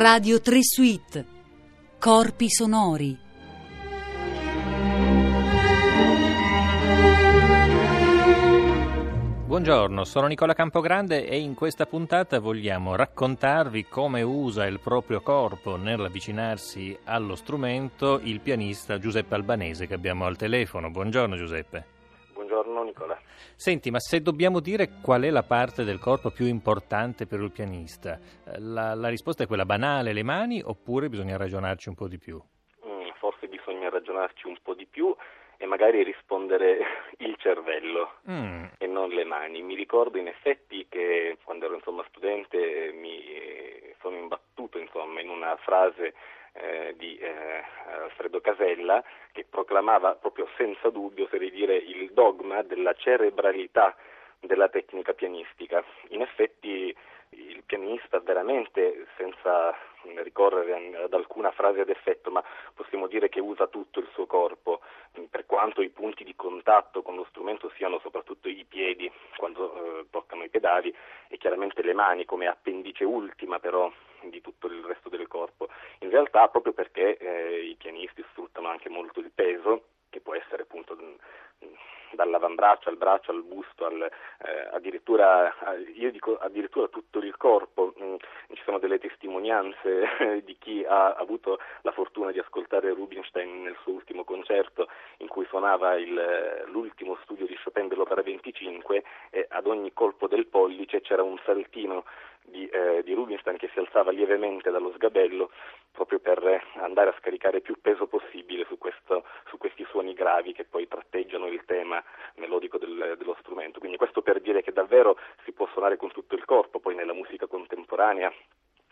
Radio 3 Suite. Corpi sonori. Buongiorno, sono Nicola Campogrande e in questa puntata vogliamo raccontarvi come usa il proprio corpo nell'avvicinarsi allo strumento il pianista Giuseppe Albanese che abbiamo al telefono. Buongiorno Giuseppe. Buongiorno Nicola. Senti, ma se dobbiamo dire qual è la parte del corpo più importante per il pianista, eh, la, la risposta è quella banale, le mani, oppure bisogna ragionarci un po' di più? Mm, forse bisogna ragionarci un po' di più e magari rispondere il cervello mm. e non le mani. Mi ricordo in effetti che quando ero insomma, studente mi sono imbattuto insomma, in una frase eh, di eh, Alfredo Casella che proclamava proprio senza dubbio, oserei dire, il dogma della cerebralità della tecnica pianistica. In effetti il pianista veramente, senza ricorrere ad alcuna frase ad effetto, ma possiamo dire che usa tutto il suo corpo, per quanto i punti di contatto con lo strumento siano soprattutto i piedi quando eh, toccano i pedali e chiaramente le mani come appendice ultima però di tutto il resto del corpo. In realtà proprio perché eh, i pianisti sfruttano anche molto il peso, che può essere appunto dall'avambraccio al braccio al busto, al, eh, addirittura, io dico addirittura tutto il corpo. Mm, ci sono delle testimonianze di chi ha avuto la fortuna di ascoltare Rubinstein nel suo ultimo concerto in cui suonava il, l'ultimo studio di Chopin dell'opera 25 e ad ogni colpo del pollice c'era un saltino di, eh, di, Rubinstein che si alzava lievemente dallo sgabello proprio per andare a scaricare più peso possibile su, questo, su questi suoni gravi che poi tratteggiano il tema melodico del, dello strumento. Quindi questo per dire che davvero si può suonare con tutto il corpo, poi nella musica contemporanea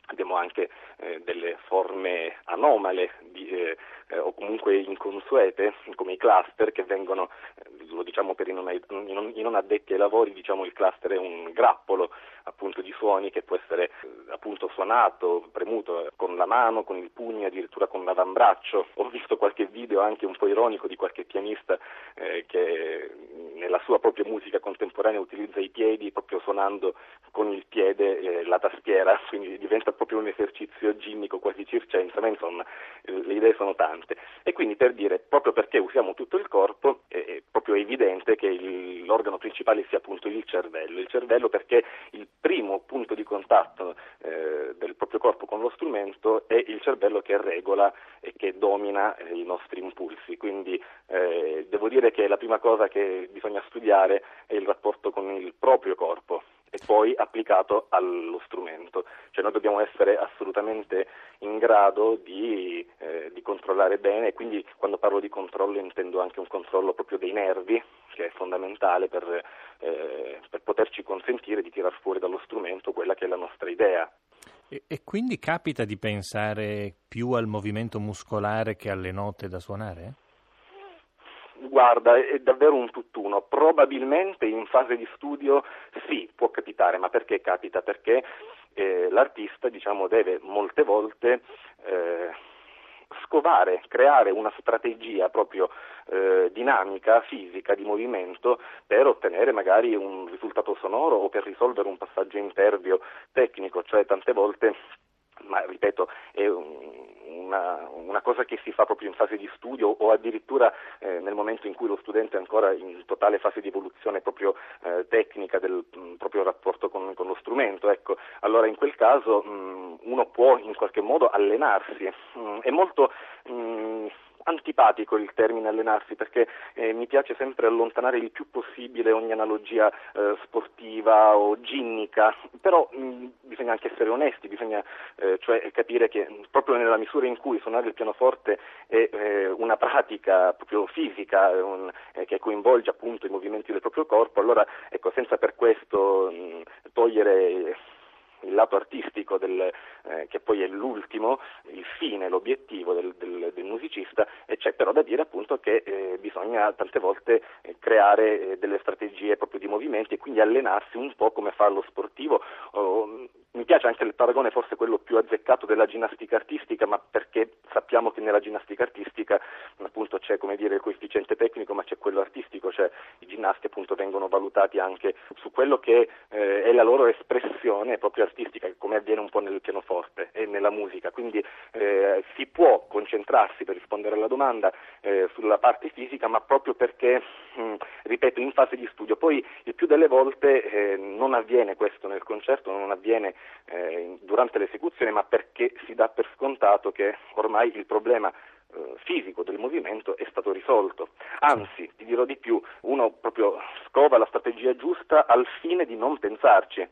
abbiamo anche eh, delle forme anomale di, eh, eh, o comunque inconsuete come i cluster che vengono, eh, lo diciamo per i non, i non, addetti ai lavori, diciamo il cluster è un grappolo appunto di suoni che può essere eh, appunto suonato, premuto con la mano, con il pugno, addirittura con l'avambraccio. Ho visto qualche video anche un po' ironico di qualche pianista eh, che nella sua propria musica contemporanea utilizza i piedi proprio suonando con il piede eh, la tastiera, quindi diventa proprio un esercizio ginnico quasi circense, ma insomma eh, le idee sono tante. E quindi per dire, proprio perché usiamo tutto il corpo, è, proprio evidente che il, l'organo principale sia appunto il cervello. Il cervello perché il primo punto di contatto eh, del proprio corpo con lo strumento è il cervello che regola che domina eh, i nostri impulsi. Quindi eh, devo dire che la prima cosa che bisogna studiare è il rapporto con il proprio corpo e poi applicato allo strumento. Cioè noi dobbiamo essere assolutamente in grado di, eh, di, controllare bene e quindi quando parlo di controllo intendo anche un controllo proprio dei nervi che è fondamentale per, eh, per poterci consentire di tirar fuori dallo strumento quella che è la nostra idea. E, e quindi capita di pensare più al movimento muscolare che alle note da suonare? Guarda, è davvero un tutt'uno. Probabilmente in fase di studio sì, può capitare, ma perché capita? Perché eh, l'artista diciamo, deve molte volte eh, scovare, creare una strategia proprio eh, dinamica, fisica, di movimento per ottenere magari un risultato sonoro o per risolvere un passaggio intervio tecnico, cioè tante volte ma ripeto, è una, cosa che si fa proprio in fase di studio o addirittura eh, nel momento in cui lo studente è ancora in totale fase di evoluzione proprio eh, tecnica del mh, proprio rapporto con, con, lo strumento. Ecco, allora in quel caso mh, uno può in qualche modo allenarsi. Mh, è molto antipatico il termine allenarsi perché eh, mi piace sempre allontanare il più possibile ogni analogia eh, sportiva o ginnica, però mh, bisogna anche essere onesti, bisogna eh, cioè capire che proprio nella misura in cui suonare il pianoforte è eh, una pratica proprio fisica un, eh, che coinvolge appunto i movimenti del proprio corpo, allora ecco, senza per questo mh, togliere il lato artistico del, eh, che poi è l'ultimo, il fine, l'obiettivo del, del, del, musicista e c'è però da dire appunto che eh, bisogna tante volte eh, creare eh, delle strategie proprio di movimenti e quindi allenarsi un po' come fa lo sportivo. Oh, Mi piace anche il paragone, forse quello più azzeccato della ginnastica artistica, ma perché sappiamo che nella ginnastica artistica appunto c'è come dire il coefficiente tecnico, ma c'è quello artistico, cioè i ginnasti appunto vengono valutati anche su quello che eh, è la loro espressione proprio artistica, come avviene un po' nel pianoforte e nella musica. Quindi eh, si può concentrarsi per rispondere alla domanda eh, sulla parte fisica, ma proprio perché, mh, ripeto, in fase di studio. Poi il più delle volte eh, non avviene questo nel concerto, non avviene eh, durante l'esecuzione, ma perché si dà per scontato che ormai il problema eh, fisico del movimento è stato risolto. Anzi, ti dirò di più, uno proprio scova la strategia giusta al fine di non pensarci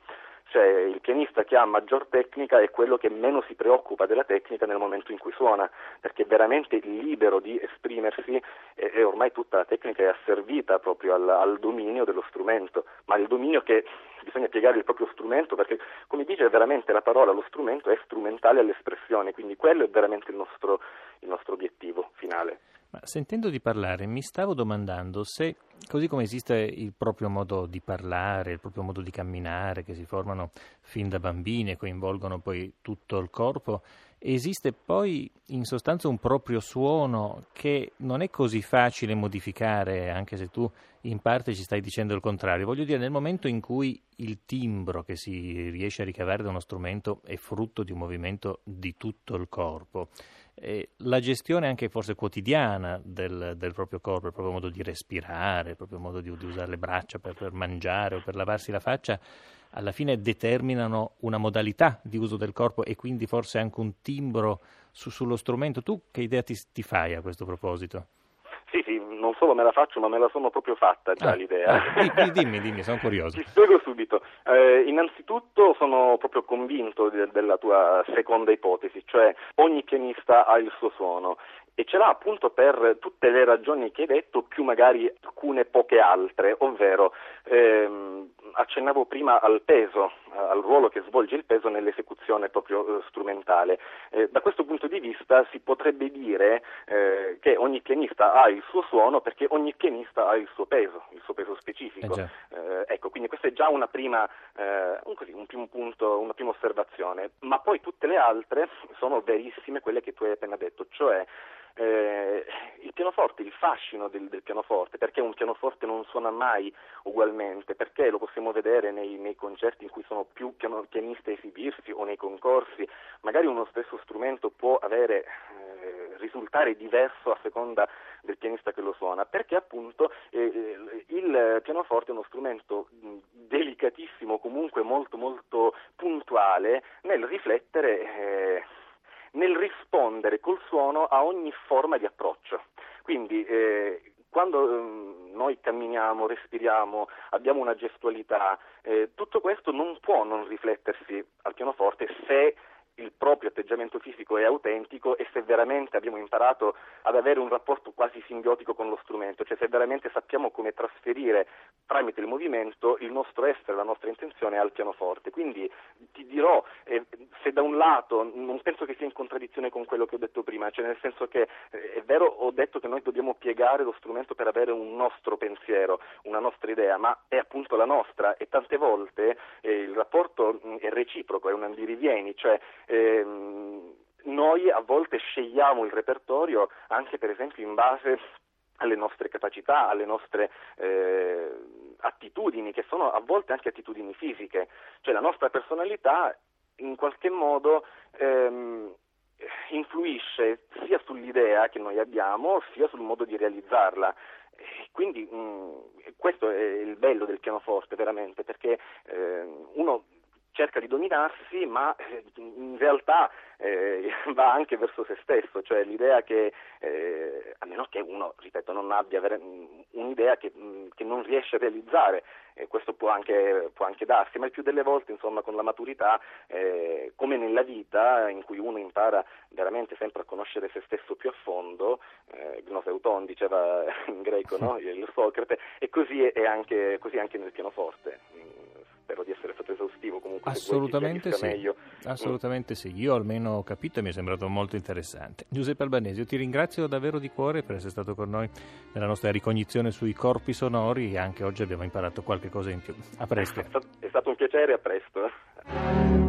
cioè il pianista che ha maggior tecnica è quello che meno si preoccupa della tecnica nel momento in cui suona, perché è veramente libero di esprimersi e, e ormai tutta la tecnica è asservita proprio al, al, dominio dello strumento, ma il dominio che bisogna piegare il proprio strumento perché come dice veramente la parola, lo strumento è strumentale all'espressione, quindi quello è veramente il nostro, il nostro obiettivo finale. Ma sentendo di parlare mi stavo domandando se, così come esiste il proprio modo di parlare, il proprio modo di camminare, che si formano fin da bambini e coinvolgono poi tutto il corpo, esiste poi in sostanza un proprio suono che non è così facile modificare, anche se tu in parte ci stai dicendo il contrario. Voglio dire, nel momento in cui il timbro che si riesce a ricavare da uno strumento è frutto di un movimento di tutto il corpo, la gestione anche forse quotidiana del, del, proprio corpo, il proprio modo di respirare, il proprio modo di, di usare le braccia per, per, mangiare o per lavarsi la faccia, alla fine determinano una modalità di uso del corpo e quindi forse anche un timbro su, sullo strumento. Tu che idea ti, ti fai a questo proposito? Sì, sì, non solo me la faccio, ma me la sono proprio fatta già ah, l'idea. Ah, dimmi, dimmi, sono curioso. Ti spiego subito. Eh, innanzitutto sono proprio convinto de- della tua seconda ipotesi, cioè ogni pianista ha il suo suono e ce l'ha appunto per tutte le ragioni che hai detto, più magari alcune poche altre, ovvero ehm, accennavo prima al peso, al ruolo che svolge il peso nell'esecuzione proprio eh, strumentale. Eh, da questo punto di vista si potrebbe dire eh, che ogni pianista ha il suo suono perché ogni pianista ha il suo peso, il suo peso specifico. Eh, eh ecco, quindi questa è già una prima, eh, così, un primo punto, una prima osservazione, ma poi tutte le altre sono verissime quelle che tu hai appena detto, cioè eh, il pianoforte, il fascino del, del, pianoforte, perché un pianoforte non suona mai ugualmente, perché lo possiamo vedere nei, nei concerti in cui sono più piano, pianisti a esibirsi o nei concorsi, magari uno stesso strumento può avere, eh, risultare diverso a seconda del pianista che lo suona, perché appunto eh, eh il pianoforte è uno strumento delicatissimo, comunque molto molto puntuale nel riflettere eh, nel rispondere col suono a ogni forma di approccio. Quindi eh, quando eh, noi camminiamo, respiriamo, abbiamo una gestualità, eh, tutto questo non può non riflettersi al pianoforte se il proprio atteggiamento fisico è autentico e se veramente abbiamo imparato ad avere un rapporto quasi simbiotico con lo strumento, cioè se veramente sappiamo come trasferire tramite il movimento il nostro essere, la nostra intenzione al pianoforte. Quindi ti dirò, eh, se da un lato non penso che sia in contraddizione con quello che ho detto prima, cioè nel senso che eh, è vero, ho detto che noi dobbiamo piegare lo strumento per avere un nostro pensiero, una nostra idea, ma è appunto la nostra e tante volte eh, il rapporto mh, è reciproco, è un andirivieni, cioè ehm, noi a volte scegliamo il repertorio anche per esempio in base alle nostre capacità, alle nostre eh, attitudini, che sono a volte anche attitudini fisiche, cioè la nostra personalità in qualche modo ehm, influisce sia sull'idea che noi abbiamo sia sul modo di realizzarla. Quindi mh, questo è il bello del pianoforte veramente, perché eh, uno cerca di dominarsi, ma eh, in realtà eh, va anche verso se stesso, cioè l'idea che, eh, a meno che uno, ripeto, non abbia un'idea che, che non riesce a realizzare, e questo può anche, può anche, darsi, ma il più delle volte, insomma, con la maturità, eh, come nella vita, in cui uno impara veramente sempre a conoscere se stesso più a fondo, eh, Gnoseuton diceva in greco, no? il Socrate, e così è anche, così anche nel pianoforte spero di essere stato esaustivo comunque. Assolutamente sì. Meglio. Assolutamente mm. sì, io almeno ho capito e mi è sembrato molto interessante. Giuseppe Albanesi, io ti ringrazio davvero di cuore per essere stato con noi nella nostra ricognizione sui corpi sonori e anche oggi abbiamo imparato qualche cosa in più. A presto. È stato un piacere, a presto.